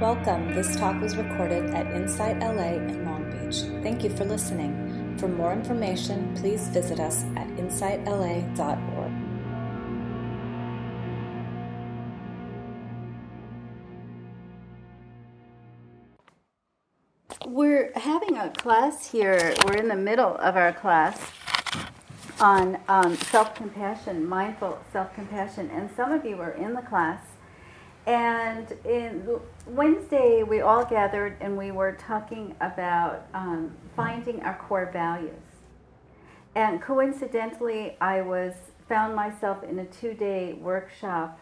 Welcome. This talk was recorded at Insight LA in Long Beach. Thank you for listening. For more information, please visit us at insightla.org. We're having a class here. We're in the middle of our class on um, self compassion, mindful self compassion, and some of you are in the class. And in Wednesday, we all gathered and we were talking about um, finding our core values. And coincidentally, I was found myself in a two-day workshop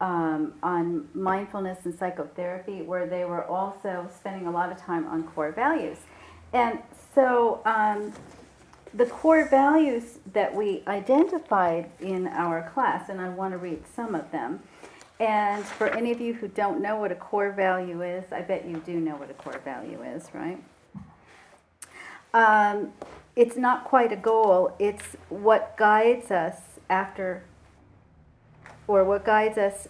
um, on mindfulness and psychotherapy, where they were also spending a lot of time on core values. And so, um, the core values that we identified in our class, and I want to read some of them. And for any of you who don't know what a core value is, I bet you do know what a core value is, right? Um, it's not quite a goal, it's what guides us after, or what guides us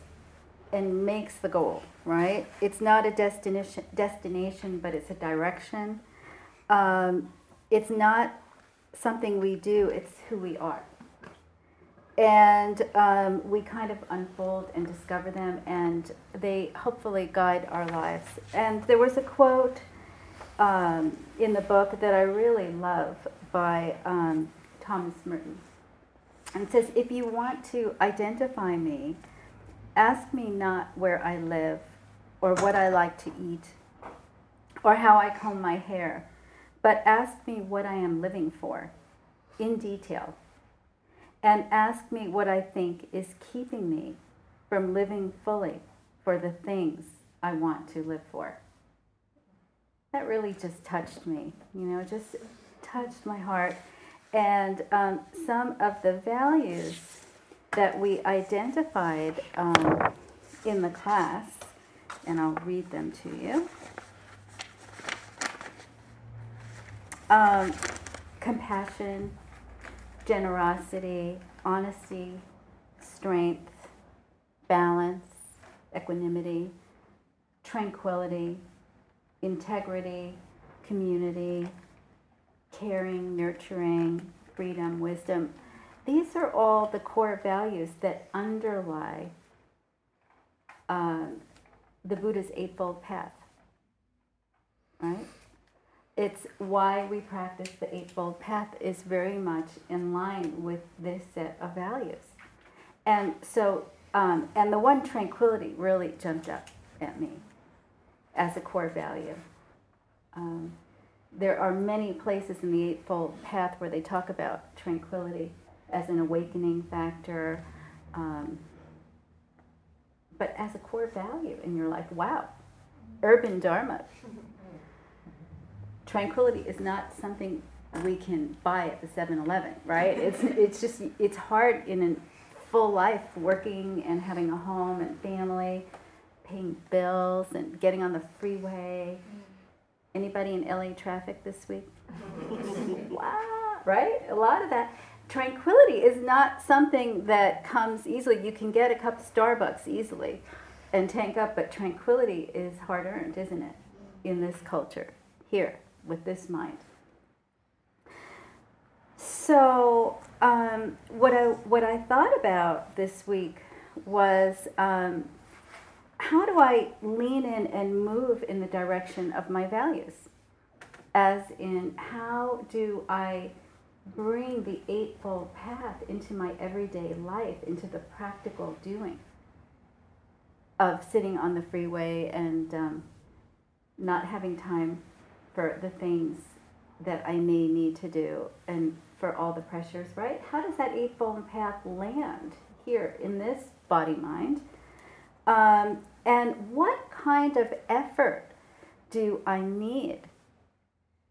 and makes the goal, right? It's not a destination, destination but it's a direction. Um, it's not something we do, it's who we are and um, we kind of unfold and discover them, and they hopefully guide our lives. And there was a quote um, in the book that I really love by um, Thomas Merton. And it says, If you want to identify me, ask me not where I live, or what I like to eat, or how I comb my hair, but ask me what I am living for in detail and ask me what I think is keeping me from living fully for the things I want to live for. That really just touched me, you know, just touched my heart. And um, some of the values that we identified um, in the class, and I'll read them to you. Um, compassion, generosity, honesty, strength, balance, equanimity, tranquility, integrity, community, caring, nurturing, freedom, wisdom. These are all the core values that underlie uh, the Buddha's Eightfold Path. Right? It's why we practice the Eightfold Path is very much in line with this set of values. And so, um, and the one tranquility really jumped up at me as a core value. Um, there are many places in the Eightfold Path where they talk about tranquility as an awakening factor, um, but as a core value in your life. Wow, urban dharma tranquility is not something we can buy at the 7-Eleven, right? It's it's just it's hard in a full life working and having a home and family, paying bills and getting on the freeway. Mm-hmm. Anybody in LA traffic this week? wow, right? A lot of that tranquility is not something that comes easily. You can get a cup of Starbucks easily and tank up, but tranquility is hard earned, isn't it? In this culture here with this mind. So um, what I what I thought about this week was um, how do I lean in and move in the direction of my values? As in, how do I bring the Eightfold Path into my everyday life, into the practical doing of sitting on the freeway and um, not having time for the things that I may need to do and for all the pressures, right? How does that Eightfold Path land here in this body mind? Um, and what kind of effort do I need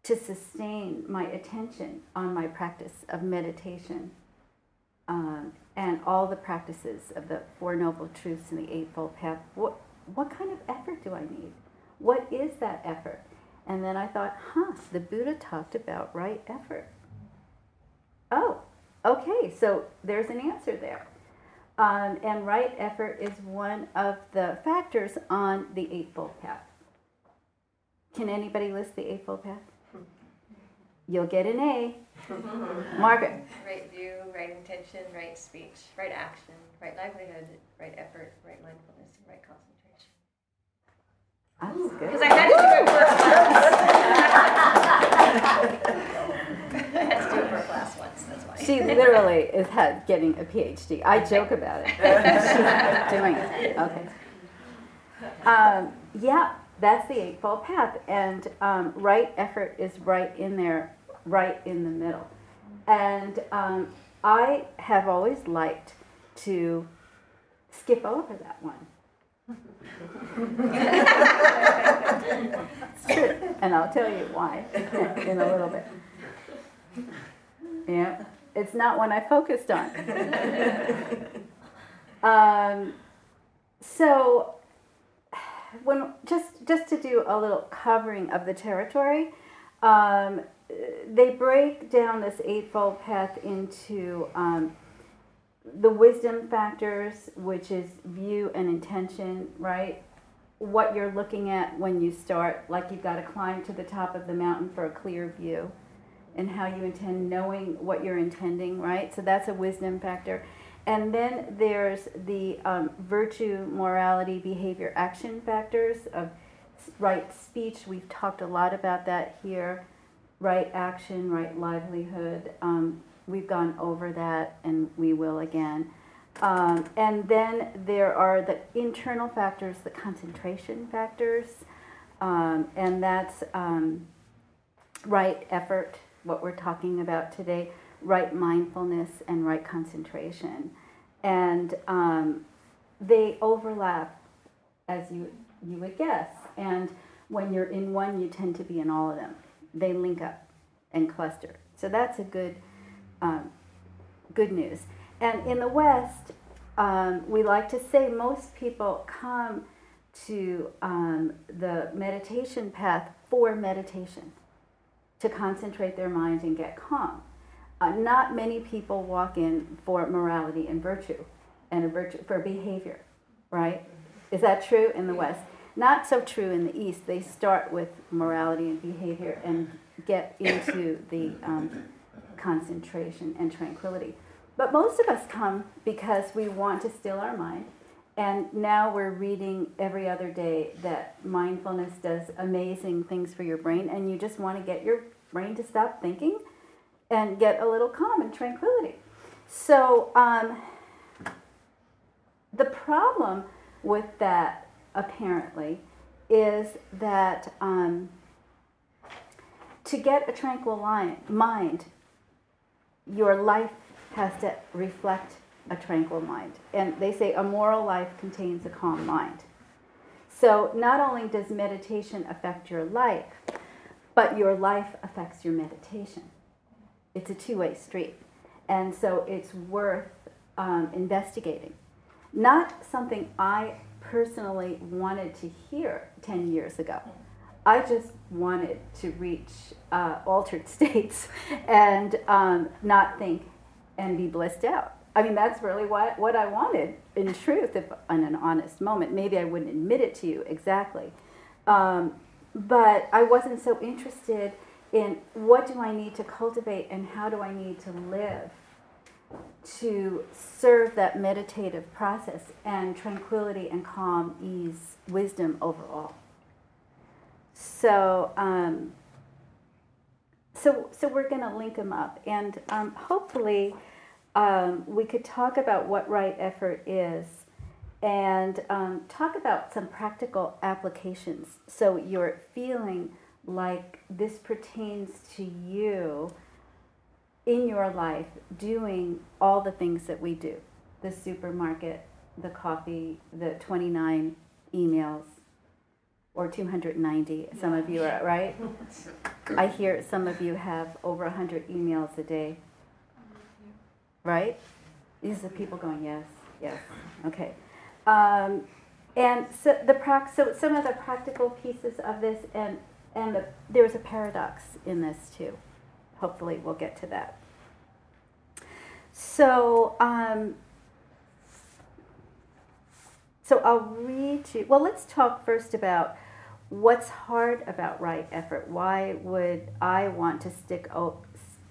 to sustain my attention on my practice of meditation um, and all the practices of the Four Noble Truths and the Eightfold Path? What, what kind of effort do I need? What is that effort? And then I thought, huh, the Buddha talked about right effort. Oh, okay, so there's an answer there. Um, and right effort is one of the factors on the Eightfold Path. Can anybody list the Eightfold Path? You'll get an A. Margaret. Right view, right intention, right speech, right action, right livelihood, right effort, right mindfulness, and right concentration. That's good. Because I had to do it for a class. I had to do it for a class once, that's why. She literally is had getting a PhD. I joke about it. She's doing it. Okay. Um, yeah, that's the Eightfold Path, and um, right effort is right in there, right in the middle. And um, I have always liked to skip over that one. and I'll tell you why in a little bit. Yeah, it's not one I focused on. um, so, when just just to do a little covering of the territory, um, they break down this eightfold path into um, the wisdom factors, which is view and intention, right? What you're looking at when you start, like you've got to climb to the top of the mountain for a clear view, and how you intend, knowing what you're intending, right? So that's a wisdom factor. And then there's the um, virtue, morality, behavior, action factors of right speech. We've talked a lot about that here. Right action, right livelihood. Um, we've gone over that and we will again. Um, and then there are the internal factors, the concentration factors, um, and that's um, right effort, what we're talking about today, right mindfulness and right concentration. And um, they overlap, as you, you would guess. And when you're in one, you tend to be in all of them. They link up and cluster. So that's a good um, good news. And in the West, um, we like to say most people come to um, the meditation path for meditation, to concentrate their mind and get calm. Uh, not many people walk in for morality and virtue and a virtue for behavior, right? Is that true in the West? Not so true in the East. They start with morality and behavior and get into the um, concentration and tranquility. But most of us come because we want to still our mind. And now we're reading every other day that mindfulness does amazing things for your brain, and you just want to get your brain to stop thinking and get a little calm and tranquility. So, um, the problem with that apparently is that um, to get a tranquil mind, your life has to reflect a tranquil mind. And they say a moral life contains a calm mind. So not only does meditation affect your life, but your life affects your meditation. It's a two way street. And so it's worth um, investigating. Not something I personally wanted to hear 10 years ago. I just wanted to reach uh, altered states and um, not think and be blissed out. I mean, that's really what, what I wanted in truth, if in an honest moment. Maybe I wouldn't admit it to you exactly. Um, but I wasn't so interested in what do I need to cultivate and how do I need to live to serve that meditative process and tranquility and calm, ease, wisdom overall. So, um, so, so we're going to link them up, and um, hopefully, um, we could talk about what right effort is, and um, talk about some practical applications. So you're feeling like this pertains to you in your life, doing all the things that we do: the supermarket, the coffee, the twenty-nine emails or 290. Some of you are, right? I hear some of you have over 100 emails a day. Right? These are people going, yes, yes, okay. Um, and so the prac- so some of the practical pieces of this, and and the, there's a paradox in this too. Hopefully, we'll get to that. So, um, So I'll read you. Well, let's talk first about what's hard about right effort. Why would I want to stick o-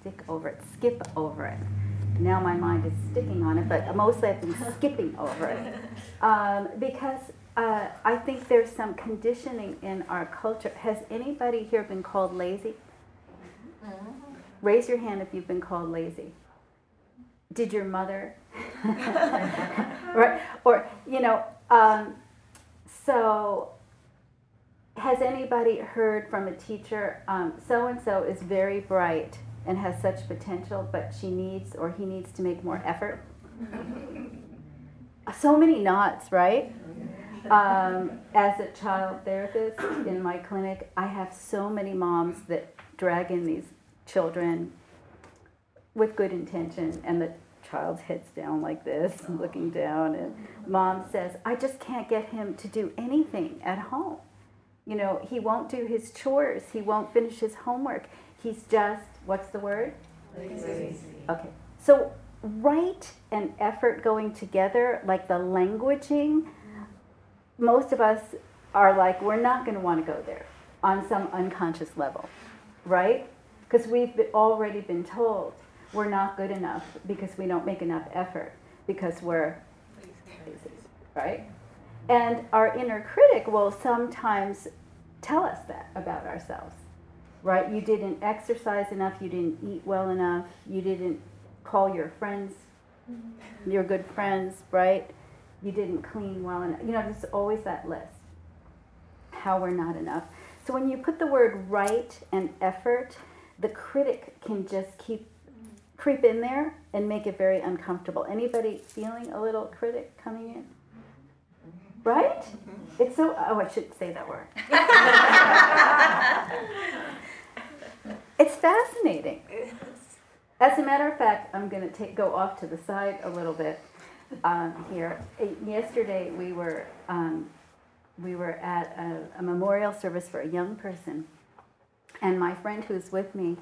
stick over it, skip over it? Now my mind is sticking on it, but mostly I've been skipping over it um, because uh, I think there's some conditioning in our culture. Has anybody here been called lazy? Raise your hand if you've been called lazy. Did your mother? right? Or, you know, um, so has anybody heard from a teacher, so and so is very bright and has such potential, but she needs or he needs to make more effort? so many knots, right? Um, as a child therapist in my clinic, I have so many moms that drag in these children with good intention, and the child's head's down like this, looking down, and mom says, I just can't get him to do anything at home. You know, he won't do his chores, he won't finish his homework. He's just, what's the word? Lazy. Okay. So, right and effort going together, like the languaging, most of us are like, we're not going to want to go there on some unconscious level, right? Because we've already been told we're not good enough because we don't make enough effort because we're lazy, right? And our inner critic will sometimes tell us that about ourselves, right? You didn't exercise enough, you didn't eat well enough, you didn't call your friends, mm-hmm. your good friends, right? You didn't clean well enough. You know, there's always that list. How we're not enough. So when you put the word right and effort, the critic can just keep creep in there and make it very uncomfortable. Anybody feeling a little critic coming in? Right? It's so, oh, I shouldn't say that word. it's fascinating. As a matter of fact, I'm going to take go off to the side a little bit um, here. Yesterday we were um, we were at a, a memorial service for a young person, and my friend who's with me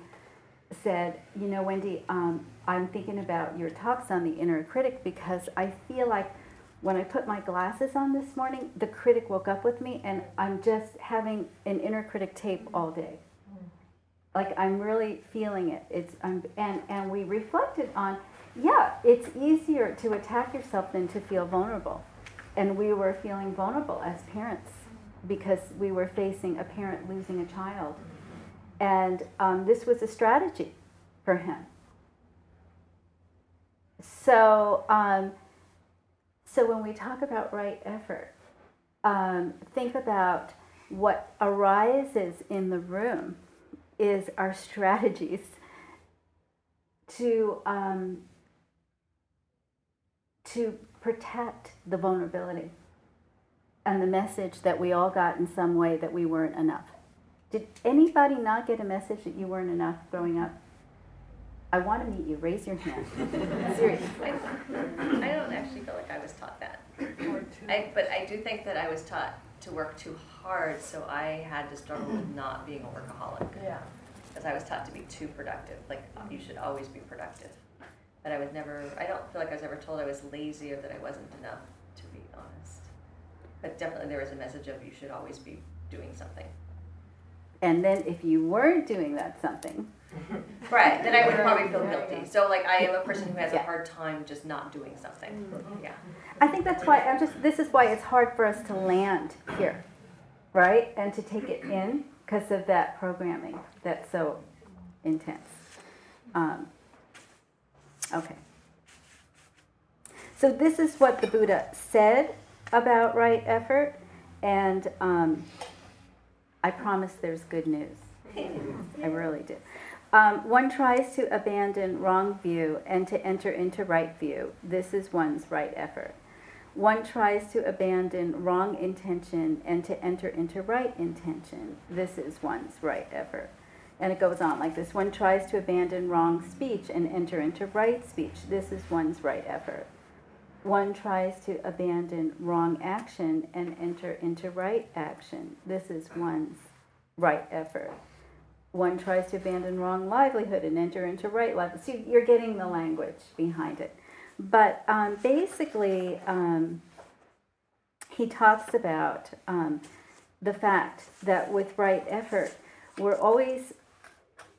said, You know, Wendy, um, I'm thinking about your talks on the inner critic because I feel like when I put my glasses on this morning, the critic woke up with me and I'm just having an inner critic tape all day. Like I'm really feeling it. It's I'm, and and we reflected on, yeah, it's easier to attack yourself than to feel vulnerable, and we were feeling vulnerable as parents because we were facing a parent losing a child and um, this was a strategy for him. So, um, so when we talk about right effort, um, think about what arises in the room is our strategies to um, to protect the vulnerability and the message that we all got in some way that we weren't enough. Did anybody not get a message that you weren't enough growing up? I want to meet you. Raise your hand. Seriously. I, I don't actually feel like I was taught that. I, but I do think that I was taught to work too hard, so I had to struggle with not being a workaholic. Yeah. Because I was taught to be too productive. Like, you should always be productive. But I was never, I don't feel like I was ever told I was lazy or that I wasn't enough, to be honest. But definitely there was a message of you should always be doing something. And then if you weren't doing that something, Right, then I would probably feel guilty. So like I am a person who has a hard time just not doing something. Mm-hmm. Yeah. I think that's why I'm just. This is why it's hard for us to land here, right? And to take it in because of that programming that's so intense. Um, okay. So this is what the Buddha said about right effort, and um, I promise there's good news. I really do. Um, one tries to abandon wrong view and to enter into right view. This is one's right effort. One tries to abandon wrong intention and to enter into right intention. This is one's right effort. And it goes on like this. One tries to abandon wrong speech and enter into right speech. This is one's right effort. One tries to abandon wrong action and enter into right action. This is one's right effort. One tries to abandon wrong livelihood and enter into right livelihood. See, you're getting the language behind it. But um, basically, um, he talks about um, the fact that with right effort, we're always,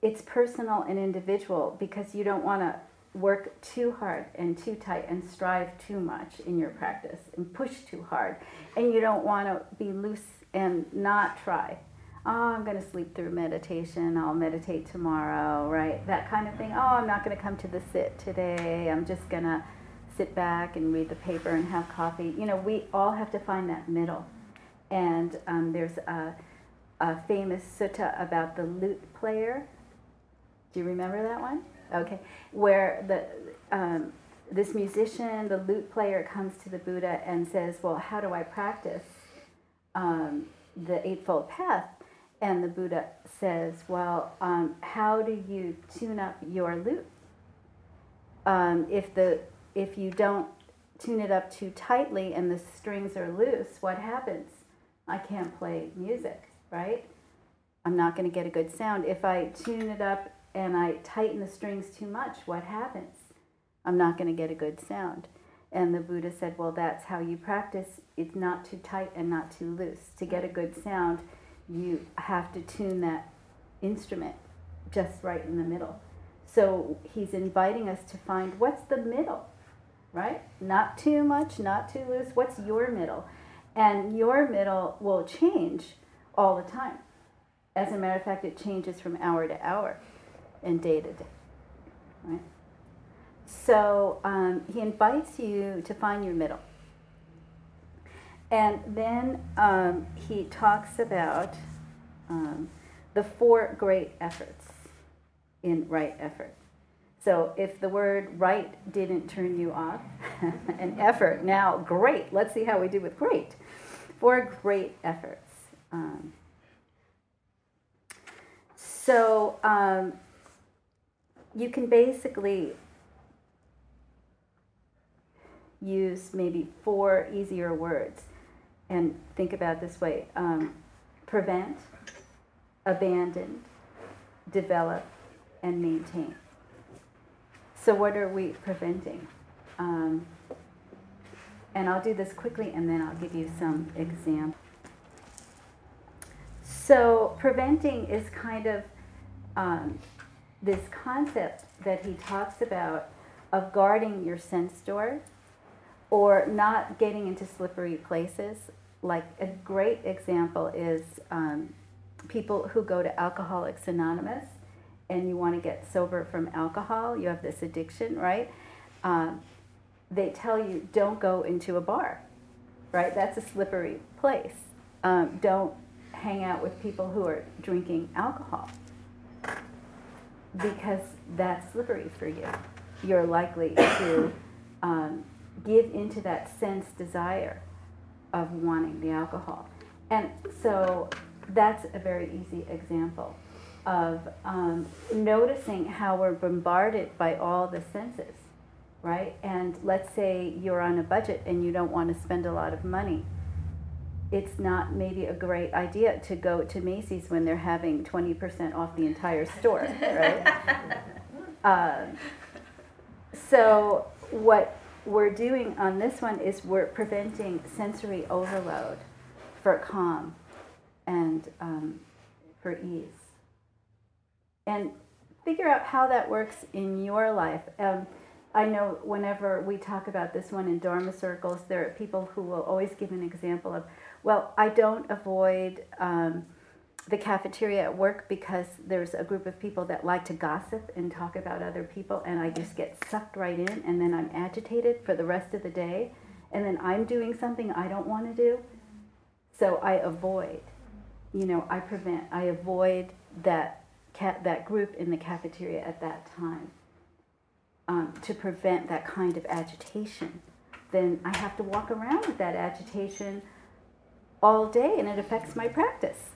it's personal and individual because you don't want to work too hard and too tight and strive too much in your practice and push too hard. And you don't want to be loose and not try. Oh, I'm going to sleep through meditation. I'll meditate tomorrow, right? That kind of thing. Oh, I'm not going to come to the sit today. I'm just going to sit back and read the paper and have coffee. You know, we all have to find that middle. And um, there's a, a famous sutta about the lute player. Do you remember that one? Okay, where the um, this musician, the lute player, comes to the Buddha and says, "Well, how do I practice um, the Eightfold Path?" And the Buddha says, "Well, um, how do you tune up your lute? Um, if the if you don't tune it up too tightly and the strings are loose, what happens? I can't play music, right? I'm not going to get a good sound. If I tune it up and I tighten the strings too much, what happens? I'm not going to get a good sound. And the Buddha said, Well, that's how you practice. It's not too tight and not too loose. To get a good sound, you have to tune that instrument just right in the middle. So he's inviting us to find what's the middle, right? Not too much, not too loose. What's your middle? And your middle will change all the time. As a matter of fact, it changes from hour to hour and day to day. Right? So um, he invites you to find your middle. And then um, he talks about um, the four great efforts in right effort. So if the word right didn't turn you off, an effort, now great. Let's see how we do with great. Four great efforts. Um, so um, you can basically use maybe four easier words and think about this way um, prevent, abandon, develop, and maintain. So, what are we preventing? Um, and I'll do this quickly and then I'll give you some examples. So, preventing is kind of um, this concept that he talks about of guarding your sense door or not getting into slippery places. Like a great example is um, people who go to Alcoholics Anonymous and you want to get sober from alcohol, you have this addiction, right? Um, they tell you don't go into a bar, right? That's a slippery place. Um, don't hang out with people who are drinking alcohol because that's slippery for you. You're likely to um, give into that sense desire of wanting the alcohol. And so that's a very easy example of um, noticing how we're bombarded by all the senses, right? And let's say you're on a budget and you don't want to spend a lot of money it's not maybe a great idea to go to Macy's when they're having 20% off the entire store, right? um, so, what we're doing on this one is we're preventing sensory overload for calm and um, for ease. And figure out how that works in your life. Um, I know whenever we talk about this one in Dharma circles, there are people who will always give an example of well, I don't avoid um, the cafeteria at work because there's a group of people that like to gossip and talk about other people, and I just get sucked right in, and then I'm agitated for the rest of the day, and then I'm doing something I don't want to do. So I avoid, you know, I prevent, I avoid that ca- that group in the cafeteria at that time um, to prevent that kind of agitation. Then I have to walk around with that agitation all day and it affects my practice.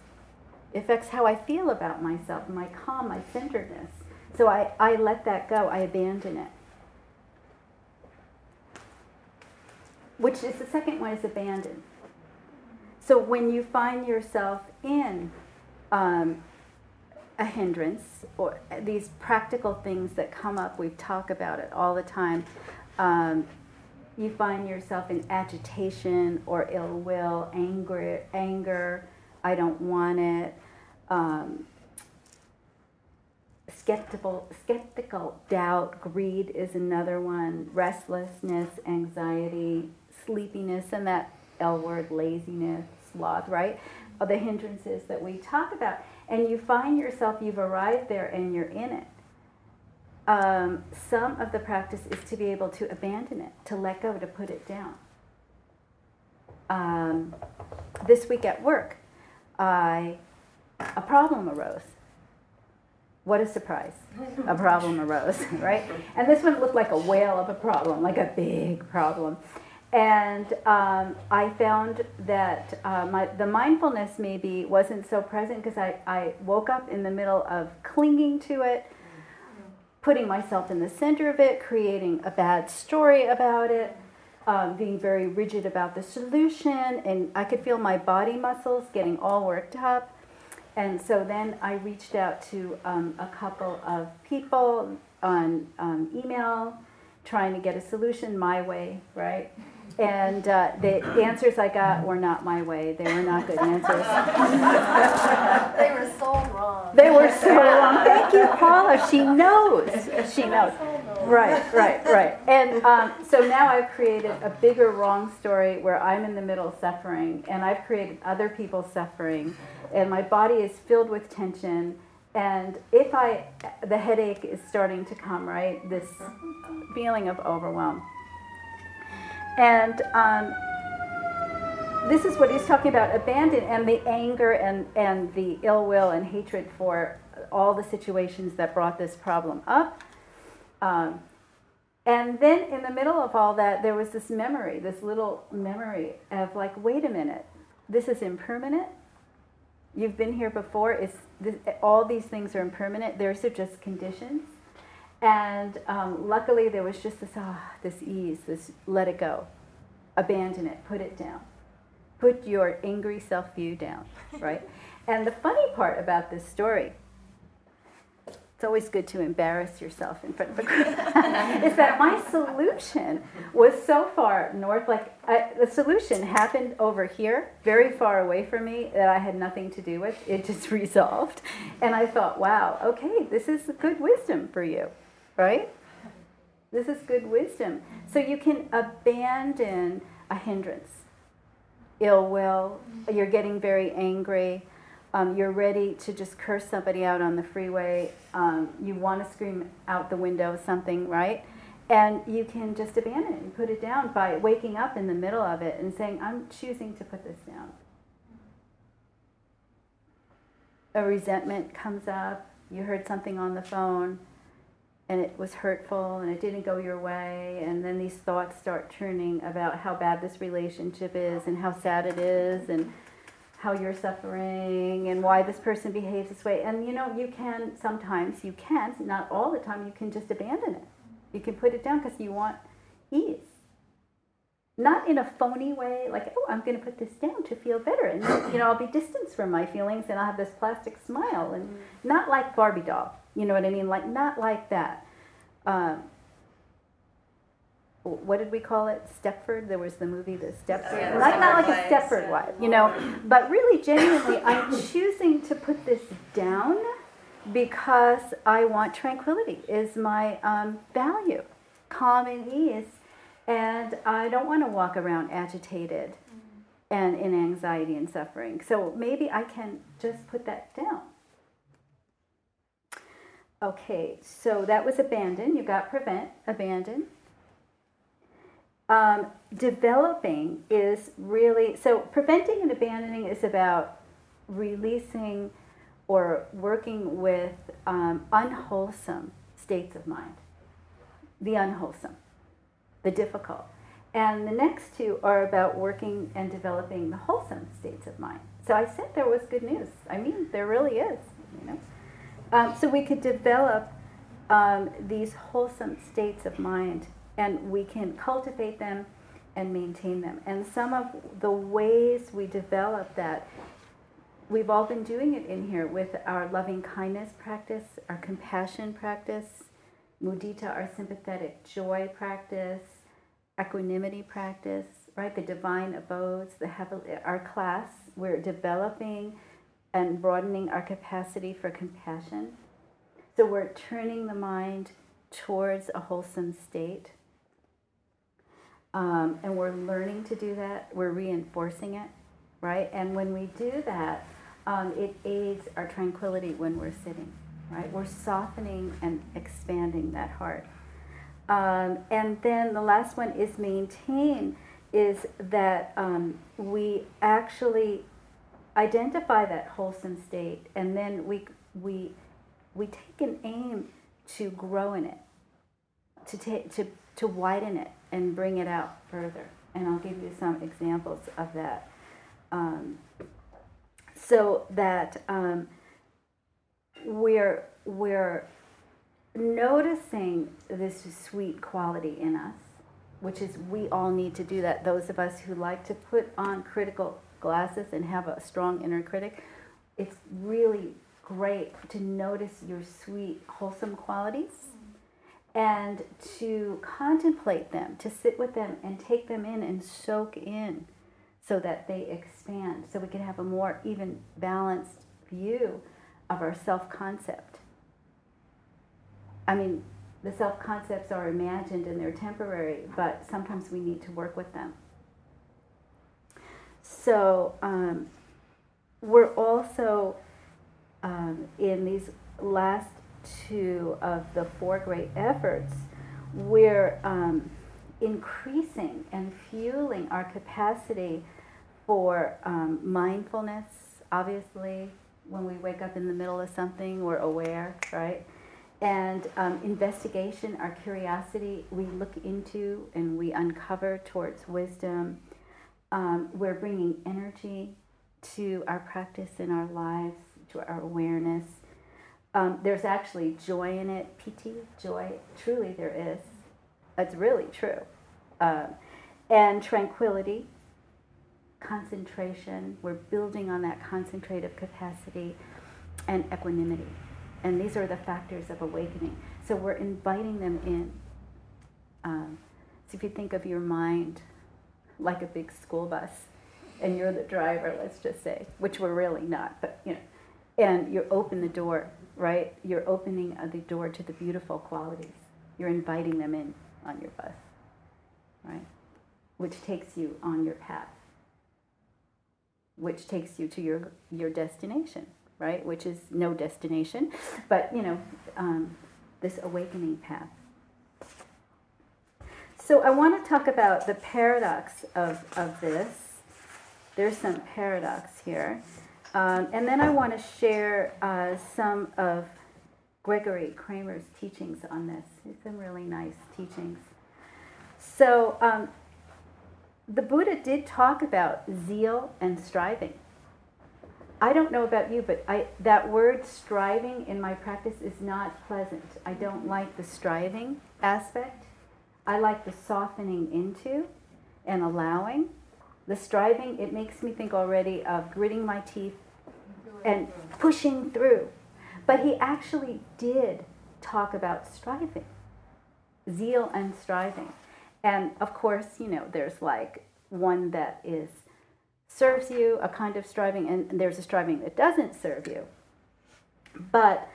Affects how I feel about myself, my calm, my centeredness. So I, I let that go, I abandon it. Which is the second one is abandon. So when you find yourself in um, a hindrance or these practical things that come up, we talk about it all the time. Um, you find yourself in agitation or ill will, anger, anger, I don't want it. Um, skeptical, skeptical, doubt, greed is another one. Restlessness, anxiety, sleepiness, and that L word, laziness, sloth, right? Are the hindrances that we talk about. And you find yourself, you've arrived there and you're in it. Um, some of the practice is to be able to abandon it, to let go, to put it down. Um, this week at work, I, a problem arose. What a surprise. A problem arose, right? And this one looked like a whale of a problem, like a big problem. And um, I found that uh, my, the mindfulness maybe wasn't so present because I, I woke up in the middle of clinging to it, putting myself in the center of it, creating a bad story about it, um, being very rigid about the solution. And I could feel my body muscles getting all worked up. And so then I reached out to um, a couple of people on um, email trying to get a solution my way, right? And uh, the answers I got were not my way. They were not good answers. they were so wrong. They were so wrong. Thank you, Paula. She knows. She knows. Right, right, right. And um, so now I've created a bigger wrong story where I'm in the middle suffering, and I've created other people suffering, and my body is filled with tension. And if I, the headache is starting to come, right? This feeling of overwhelm. And um, this is what he's talking about abandon and the anger and, and the ill will and hatred for all the situations that brought this problem up. Um, and then in the middle of all that, there was this memory, this little memory of like, wait a minute, this is impermanent. You've been here before. It's this, all these things are impermanent. They're just conditions. And um, luckily, there was just this ah, this ease, this let it go, abandon it, put it down, put your angry self view down, right? and the funny part about this story, it's always good to embarrass yourself in front of a group, is that my solution was so far north, like I, the solution happened over here, very far away from me, that I had nothing to do with. It just resolved. And I thought, wow, okay, this is good wisdom for you right? This is good wisdom. So you can abandon a hindrance, ill will, you're getting very angry, um, you're ready to just curse somebody out on the freeway, um, you want to scream out the window something, right? And you can just abandon it and put it down by waking up in the middle of it and saying, I'm choosing to put this down. A resentment comes up, you heard something on the phone, and it was hurtful and it didn't go your way and then these thoughts start turning about how bad this relationship is and how sad it is and how you're suffering and why this person behaves this way. And you know you can sometimes you can't not all the time you can just abandon it. You can put it down because you want ease. Not in a phony way like oh i'm going to put this down to feel better and you know i'll be distanced from my feelings and i'll have this plastic smile and mm. not like barbie doll you know what I mean? Like not like that. Um, what did we call it? Stepford. There was the movie The Stepford. Yeah, not, not like wives, a Stepford yeah. wife, you know. But really, genuinely, I'm choosing to put this down because I want tranquility. Is my um, value, calm and ease, and I don't want to walk around agitated and in anxiety and suffering. So maybe I can just put that down. Okay, so that was abandon. You got prevent, abandon. Um, developing is really so preventing and abandoning is about releasing or working with um, unwholesome states of mind. The unwholesome, the difficult. And the next two are about working and developing the wholesome states of mind. So I said there was good news. I mean, there really is, you know. Um, so we could develop um, these wholesome states of mind and we can cultivate them and maintain them. And some of the ways we develop that, we've all been doing it in here with our loving kindness practice, our compassion practice, mudita, our sympathetic joy practice, equanimity practice, right? The divine abodes, the heaven, our class, we're developing and broadening our capacity for compassion. So we're turning the mind towards a wholesome state. Um, and we're learning to do that, we're reinforcing it, right? And when we do that, um, it aids our tranquility when we're sitting, right? We're softening and expanding that heart. Um, and then the last one is maintain, is that um, we actually identify that wholesome state, and then we we we take an aim to grow in it, to take to to widen it and bring it out further. And I'll give you some examples of that. Um, so that um, we're we're noticing this sweet quality in us, which is we all need to do that. Those of us who like to put on critical glasses and have a strong inner critic, it's really great to notice your sweet, wholesome qualities and to contemplate them, to sit with them and take them in and soak in so that they expand, so we can have a more even balanced view of our self concept. I mean, the self concepts are imagined and they're temporary, but sometimes we need to work with them. So, um, we're also um, in these last two of the four great efforts, we're um, increasing and fueling our capacity for um, mindfulness. Obviously, when we wake up in the middle of something, we're aware, right? And um, investigation, our curiosity, we look into and we uncover towards wisdom. Um, we're bringing energy to our practice in our lives, to our awareness. Um, there's actually joy in it, piti, joy. Truly, there is. It's really true. Uh, and tranquility, concentration. We're building on that concentrative capacity and equanimity. And these are the factors of awakening. So we're inviting them in. Um, so if you think of your mind like a big school bus, and you're the driver, let's just say, which we're really not, but you know, and you open the door, right? You're opening the door to the beautiful qualities. You're inviting them in on your bus, right? Which takes you on your path, which takes you to your your destination right? Which is no destination, but you know, um, this awakening path. So I want to talk about the paradox of, of this. There's some paradox here. Um, and then I want to share uh, some of Gregory Kramer's teachings on this. It's Some really nice teachings. So um, the Buddha did talk about zeal and striving. I don't know about you, but I, that word striving in my practice is not pleasant. I don't like the striving aspect. I like the softening into and allowing. The striving, it makes me think already of gritting my teeth and pushing through. But he actually did talk about striving, zeal and striving. And of course, you know, there's like one that is serves you, a kind of striving, and there's a striving that doesn't serve you. But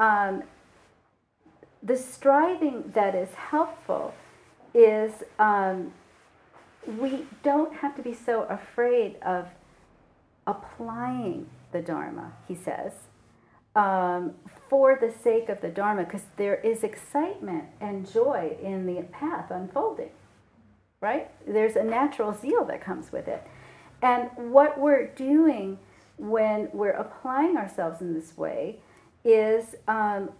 um, the striving that is helpful is um, we don't have to be so afraid of applying the Dharma, he says, um, for the sake of the Dharma, because there is excitement and joy in the path unfolding, right? There's a natural zeal that comes with it. And what we're doing when we're applying ourselves in this way is um,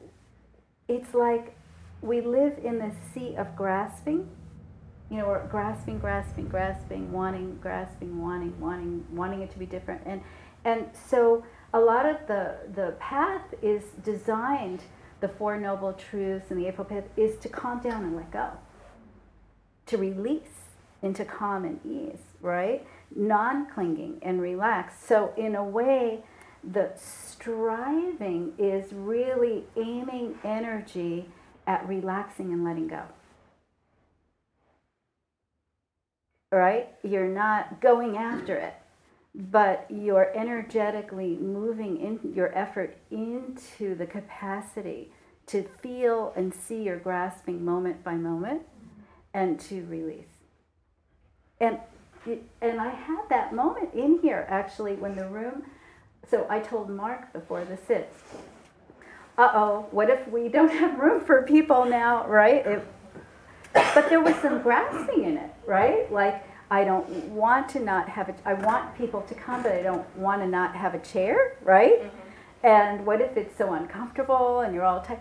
it's like we live in the sea of grasping. You know, we're grasping, grasping, grasping, wanting, grasping, wanting, wanting, wanting it to be different. And and so a lot of the the path is designed, the Four Noble Truths and the Eightfold Path is to calm down and let go, to release into calm and ease, right? non clinging and relaxed. So, in a way, the striving is really aiming energy at relaxing and letting go. right? You're not going after it, but you're energetically moving in your effort into the capacity to feel and see your grasping moment by moment and to release. And and I had that moment in here actually when the room so I told Mark before the sit, uh oh, what if we don't have room for people now, right? It, but there was some grasping in it, right? Like, I don't want to not have a, I want people to come, but I don't want to not have a chair, right? Mm-hmm. And what if it's so uncomfortable and you're all tight?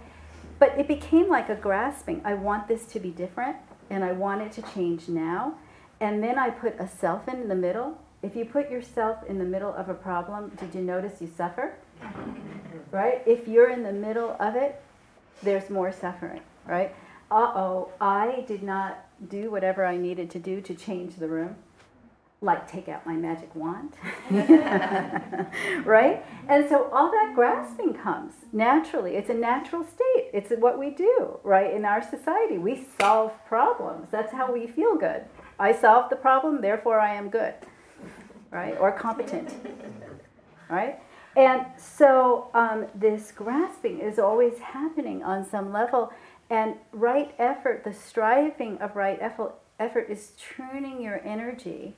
But it became like a grasping. I want this to be different and I want it to change now. And then I put a self in the middle. If you put yourself in the middle of a problem, did you notice you suffer? Right? If you're in the middle of it, there's more suffering, right? uh oh, I did not do whatever I needed to do to change the room, like take out my magic wand, right? And so all that grasping comes naturally. It's a natural state. It's what we do, right? In our society, we solve problems. That's how we feel good. I solved the problem, therefore I am good, right? Or competent, right? And so um, this grasping is always happening on some level and right effort, the striving of right effort, effort is turning your energy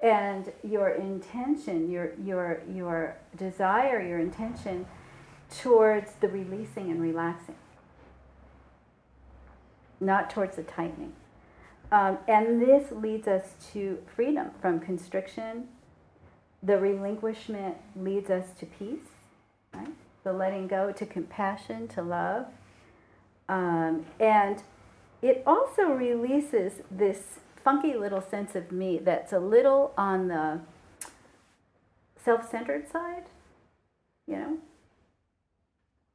and your intention, your, your, your desire, your intention towards the releasing and relaxing, not towards the tightening. Um, and this leads us to freedom from constriction. The relinquishment leads us to peace, right? The letting go to compassion, to love. Um, and it also releases this funky little sense of me that's a little on the self centered side, you know?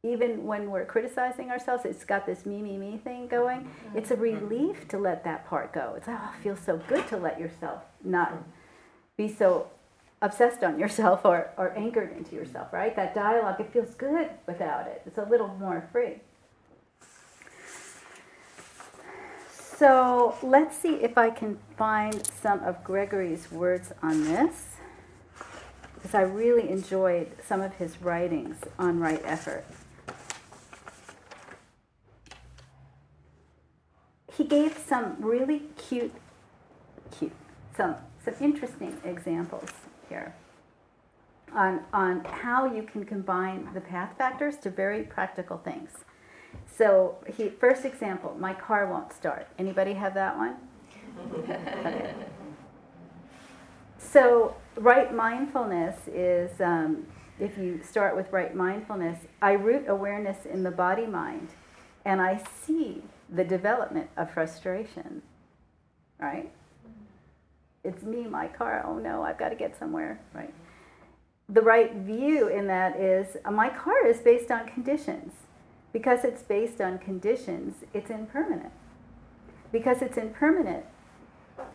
Even when we're criticizing ourselves, it's got this me, me, me thing going. Mm-hmm. It's a relief to let that part go. It's, oh, it feels so good to let yourself not be so obsessed on yourself or, or anchored into yourself, right? That dialogue, it feels good without it. It's a little more free. So let's see if I can find some of Gregory's words on this, because I really enjoyed some of his writings on right effort. He gave some really cute, cute, some, some interesting examples here on, on how you can combine the path factors to very practical things. So he first example, my car won't start. Anybody have that one? okay. So right mindfulness is um, if you start with right mindfulness, I root awareness in the body mind, and I see the development of frustration. Right? It's me, my car. Oh no, I've got to get somewhere. Right? The right view in that is uh, my car is based on conditions because it's based on conditions, it's impermanent. Because it's impermanent,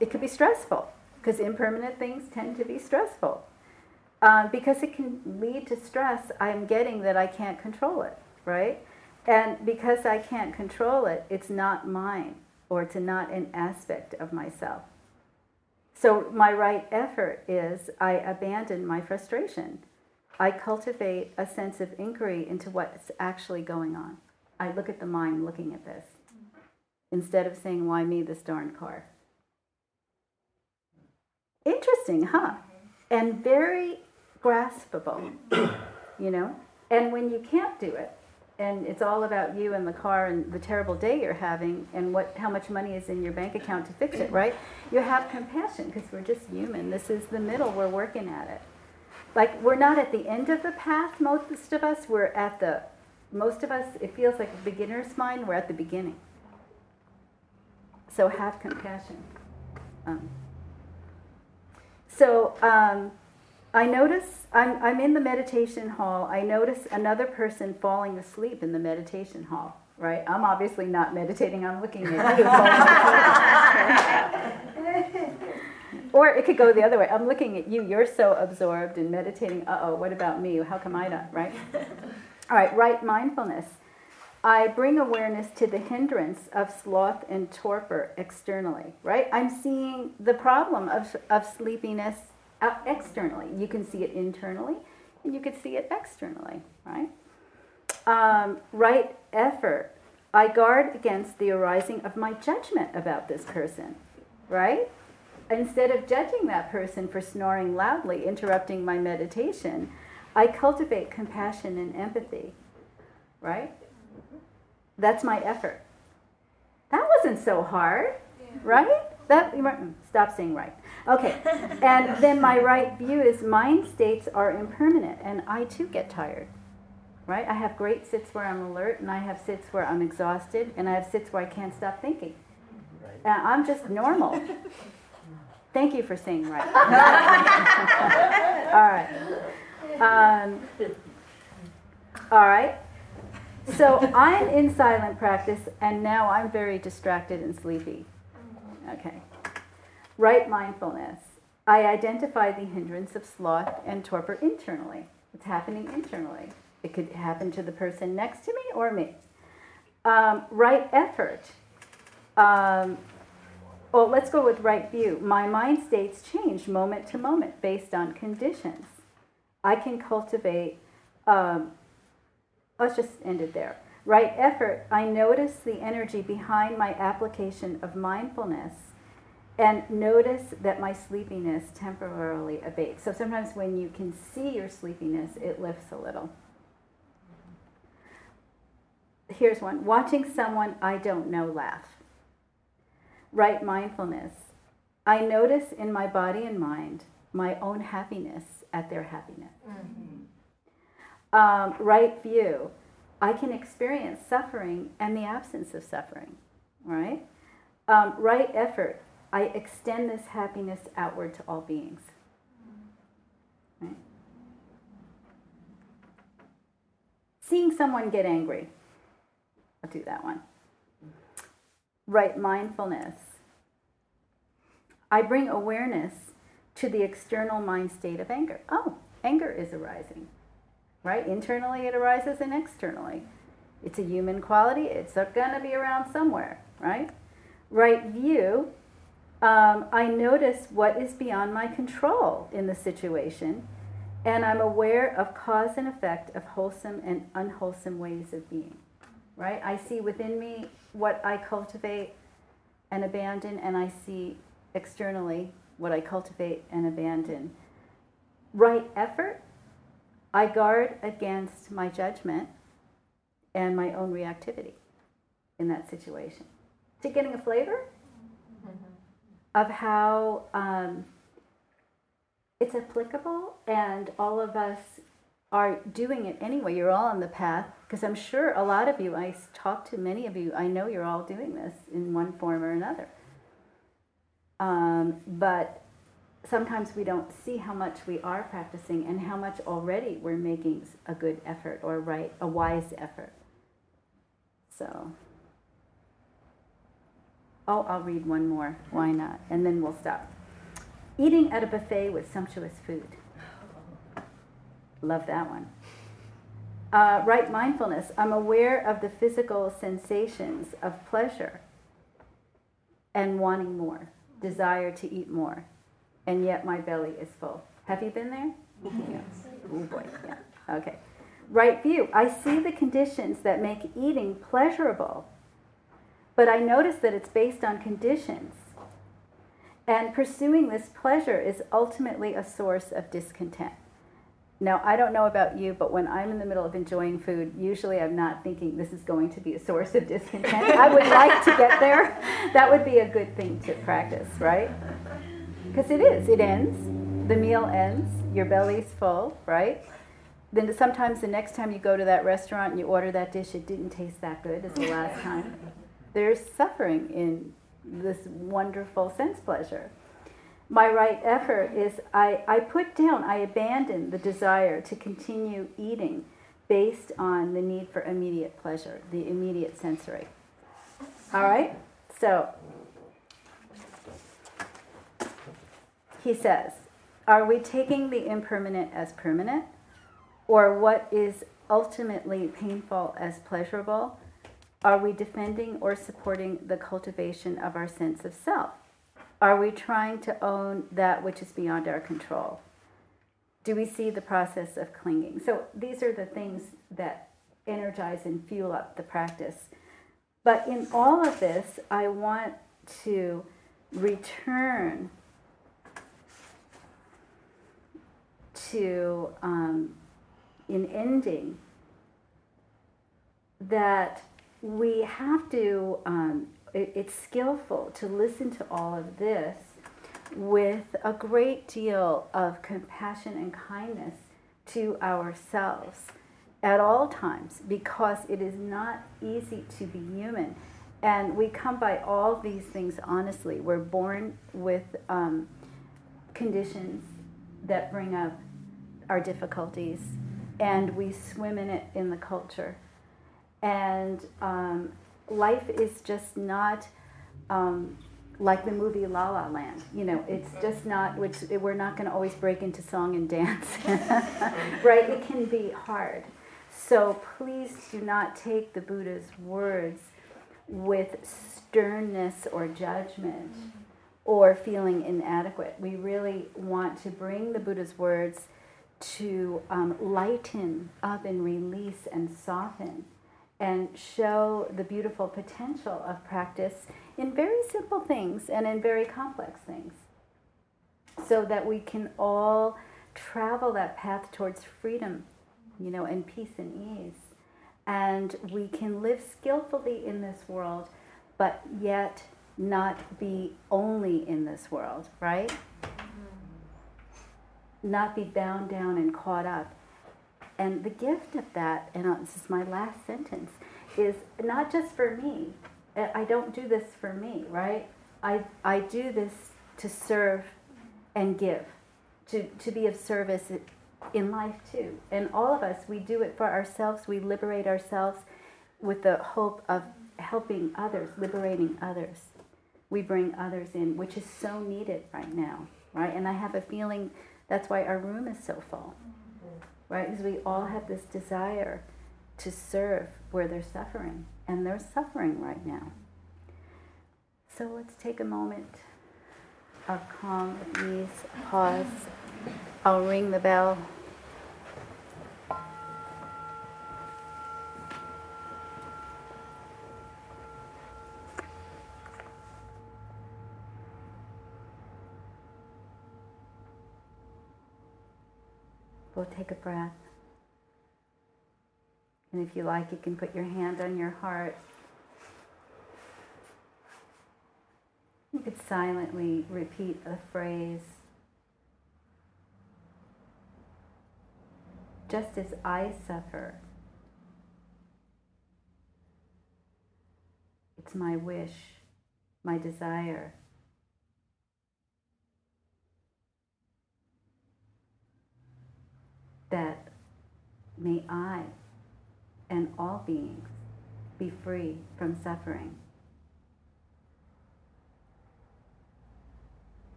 it could be stressful, because impermanent things tend to be stressful. Um, because it can lead to stress, I'm getting that I can't control it, right? And because I can't control it, it's not mine, or it's not an aspect of myself. So, my right effort is I abandon my frustration. I cultivate a sense of inquiry into what's actually going on. I look at the mind looking at this instead of saying, Why me, this darn car? Interesting, huh? And very graspable, you know? And when you can't do it, and it's all about you and the car and the terrible day you're having and what how much money is in your bank account to fix it, right? You have compassion because we're just human. This is the middle. We're working at it like we're not at the end of the path most of us we're at the most of us it feels like a beginner's mind we're at the beginning so have compassion um, so um, i notice I'm, I'm in the meditation hall i notice another person falling asleep in the meditation hall right i'm obviously not meditating i'm looking at you Or it could go the other way. I'm looking at you. You're so absorbed in meditating. Uh oh, what about me? How come I not? Right? All right, right mindfulness. I bring awareness to the hindrance of sloth and torpor externally, right? I'm seeing the problem of, of sleepiness externally. You can see it internally and you can see it externally, right? Um, right effort. I guard against the arising of my judgment about this person, right? Instead of judging that person for snoring loudly, interrupting my meditation, I cultivate compassion and empathy, right? That's my effort. That wasn't so hard, right? That stop saying right. Okay, and then my right view is mind states are impermanent, and I too get tired. Right? I have great sits where I'm alert, and I have sits where I'm exhausted, and I have sits where I can't stop thinking. And I'm just normal. Thank you for saying right. all right. Um, all right. So I'm in silent practice, and now I'm very distracted and sleepy. Okay. Right mindfulness. I identify the hindrance of sloth and torpor internally. It's happening internally. It could happen to the person next to me or me. Um, right effort. Um, well, let's go with right view. My mind states change moment to moment based on conditions. I can cultivate, um, let's just end it there. Right effort, I notice the energy behind my application of mindfulness and notice that my sleepiness temporarily abates. So sometimes when you can see your sleepiness, it lifts a little. Here's one watching someone I don't know laugh. Right mindfulness. I notice in my body and mind my own happiness at their happiness. Mm-hmm. Um, right view. I can experience suffering and the absence of suffering, right? Um, right effort. I extend this happiness outward to all beings. Right? Seeing someone get angry. I'll do that one. Right mindfulness. I bring awareness to the external mind state of anger. Oh, anger is arising. Right? Internally it arises and externally. It's a human quality, it's going to be around somewhere, right? Right view um, I notice what is beyond my control in the situation, and I'm aware of cause and effect of wholesome and unwholesome ways of being. Right? I see within me what I cultivate and abandon, and I see externally what I cultivate and abandon. Right effort, I guard against my judgment and my own reactivity in that situation. To getting a flavor? Of how um, it's applicable and all of us are doing it anyway. You're all on the path because I'm sure a lot of you, I talk to many of you, I know you're all doing this in one form or another. Um, but sometimes we don't see how much we are practicing and how much already we're making a good effort or right, a wise effort. So. Oh, I'll read one more. Why not? And then we'll stop. Eating at a buffet with sumptuous food. Love that one. Uh, right mindfulness. I'm aware of the physical sensations of pleasure and wanting more, desire to eat more, and yet my belly is full. Have you been there? Yes. Oh boy, yeah. Okay. Right view. I see the conditions that make eating pleasurable but I notice that it's based on conditions. And pursuing this pleasure is ultimately a source of discontent. Now, I don't know about you, but when I'm in the middle of enjoying food, usually I'm not thinking this is going to be a source of discontent. I would like to get there. That would be a good thing to practice, right? Because it is. It ends. The meal ends. Your belly's full, right? Then sometimes the next time you go to that restaurant and you order that dish, it didn't taste that good as the last time there's suffering in this wonderful sense pleasure. My right effort is I, I put down, I abandon the desire to continue eating based on the need for immediate pleasure, the immediate sensory. All right? So, he says, Are we taking the impermanent as permanent? Or what is ultimately painful as pleasurable? Are we defending or supporting the cultivation of our sense of self? Are we trying to own that which is beyond our control? Do we see the process of clinging? So these are the things that energize and fuel up the practice. But in all of this, I want to return to, um, in ending, that we have to, um, it, it's skillful to listen to all of this with a great deal of compassion and kindness to ourselves at all times because it is not easy to be human. And we come by all these things honestly. We're born with um, conditions that bring up our difficulties, and we swim in it in the culture. And um, life is just not um, like the movie La La Land. You know, it's just not, which we're not going to always break into song and dance, right? It can be hard. So please do not take the Buddha's words with sternness or judgment or feeling inadequate. We really want to bring the Buddha's words to um, lighten up and release and soften and show the beautiful potential of practice in very simple things and in very complex things so that we can all travel that path towards freedom, you know, and peace and ease. And we can live skillfully in this world, but yet not be only in this world, right? Mm-hmm. Not be bound down and caught up. And the gift of that, and uh, this is my last sentence, is not just for me. I don't do this for me, right? I, I do this to serve and give, to, to be of service in life too. And all of us, we do it for ourselves. We liberate ourselves with the hope of helping others, liberating others. We bring others in, which is so needed right now, right? And I have a feeling that's why our room is so full, right? Because we all have this desire to serve where they're suffering, and they're suffering right now. So let's take a moment of calm, ease, pause. I'll ring the bell. We'll take a breath. And if you like, you can put your hand on your heart. You could silently repeat a phrase. Just as I suffer, it's my wish, my desire. That may I and all beings be free from suffering.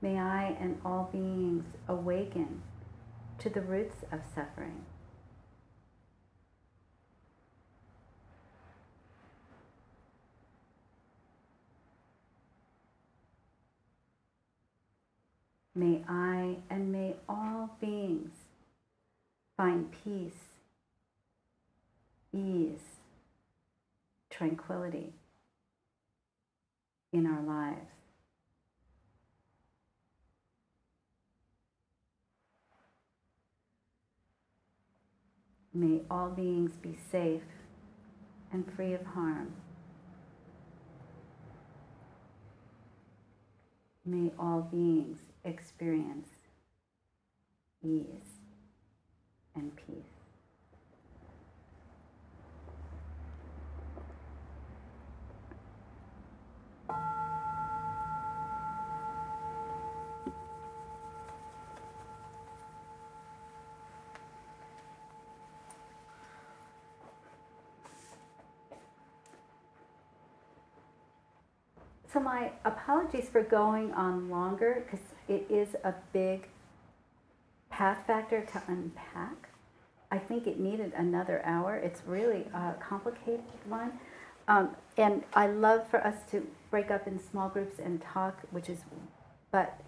May I and all beings awaken to the roots of suffering. May I and may all beings find peace, ease, tranquility in our lives. May all beings be safe and free of harm. May all beings experience ease and peace. So my apologies for going on longer because it is a big path factor to unpack. I think it needed another hour. It's really a complicated one. Um, and I love for us to break up in small groups and talk, which is, but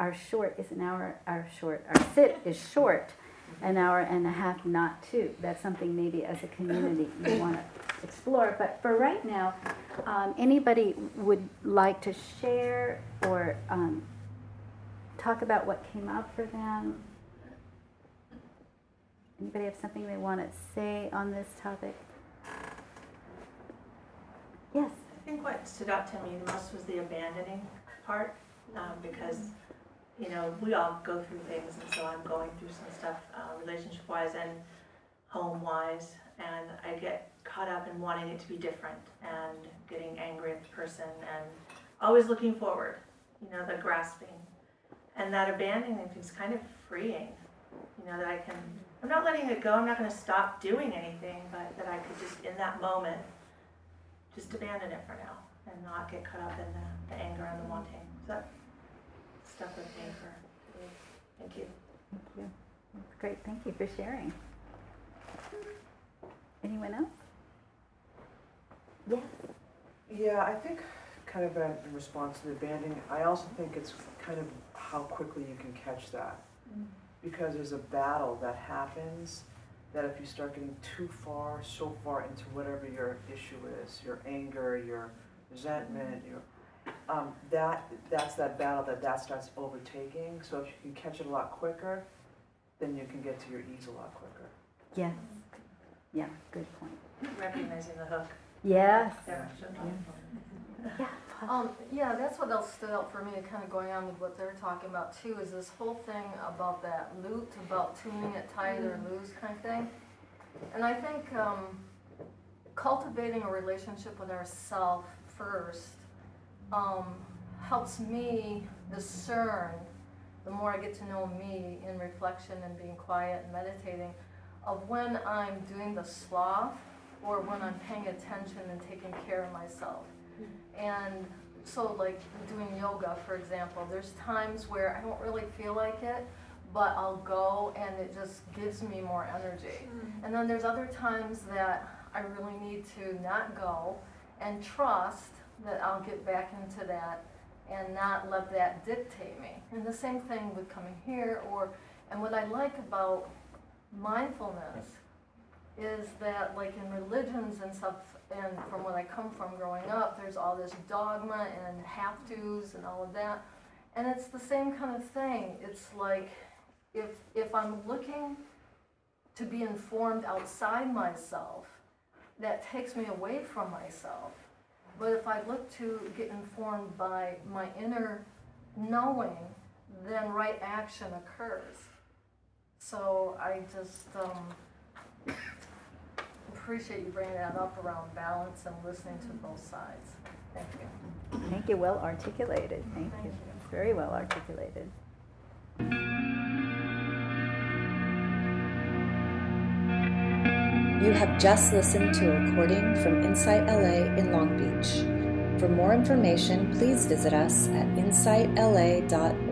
our short is an hour, our short, our sit is short, an hour and a half, not two. That's something maybe as a community you want to explore. But for right now, um, anybody would like to share or um, talk about what came up for them? Anybody have something they want to say on this topic? Yes. I think what stood out to me the most was the abandoning part, um, because, you know, we all go through things, and so I'm going through some stuff, uh, relationship-wise and home-wise, and I get caught up in wanting it to be different, and getting angry at the person, and always looking forward, you know, the grasping. And that abandoning is kind of freeing, you know, that I can, I'm not letting it go, I'm not gonna stop doing anything, but that I could just, in that moment, just abandon it for now and not get caught up in the, the anger and the wanting. So that stuck with me for, thank you. Thank you. That's great. Thank you for sharing. Anyone else? Yes. Yeah, I think kind of in response to the banding, I also think it's kind of how quickly you can catch that. Mm-hmm. Because there's a battle that happens that if you start getting too far, so far into whatever your issue is, your anger, your resentment, mm-hmm. your um, that that's that battle that that starts overtaking. So if you can catch it a lot quicker, then you can get to your ease a lot quicker. Yes. Mm-hmm. Yeah, good point. Recognizing the hook. Yes. there. Yeah. Um, yeah, that's what else stood out for me, kind of going on with what they're talking about too, is this whole thing about that lute, about tuning it tight or loose kind of thing. And I think, um, cultivating a relationship with ourself first, um, helps me discern, the more I get to know me in reflection and being quiet and meditating, of when I'm doing the sloth or when I'm paying attention and taking care of myself. And so, like doing yoga, for example, there's times where I don't really feel like it, but I'll go and it just gives me more energy. Mm. And then there's other times that I really need to not go and trust that I'll get back into that and not let that dictate me. And the same thing with coming here or and what I like about mindfulness is that like in religions and stuff and from where I come from growing up, there's all this dogma and have tos and all of that. And it's the same kind of thing. It's like if if I'm looking to be informed outside myself, that takes me away from myself. But if I look to get informed by my inner knowing, then right action occurs. So I just um, appreciate you bringing that up around balance and listening to both sides. Thank you. Thank you. Well articulated. Thank Thank you. you. Very well articulated. You have just listened to a recording from Insight LA in Long Beach. For more information, please visit us at insightla.org.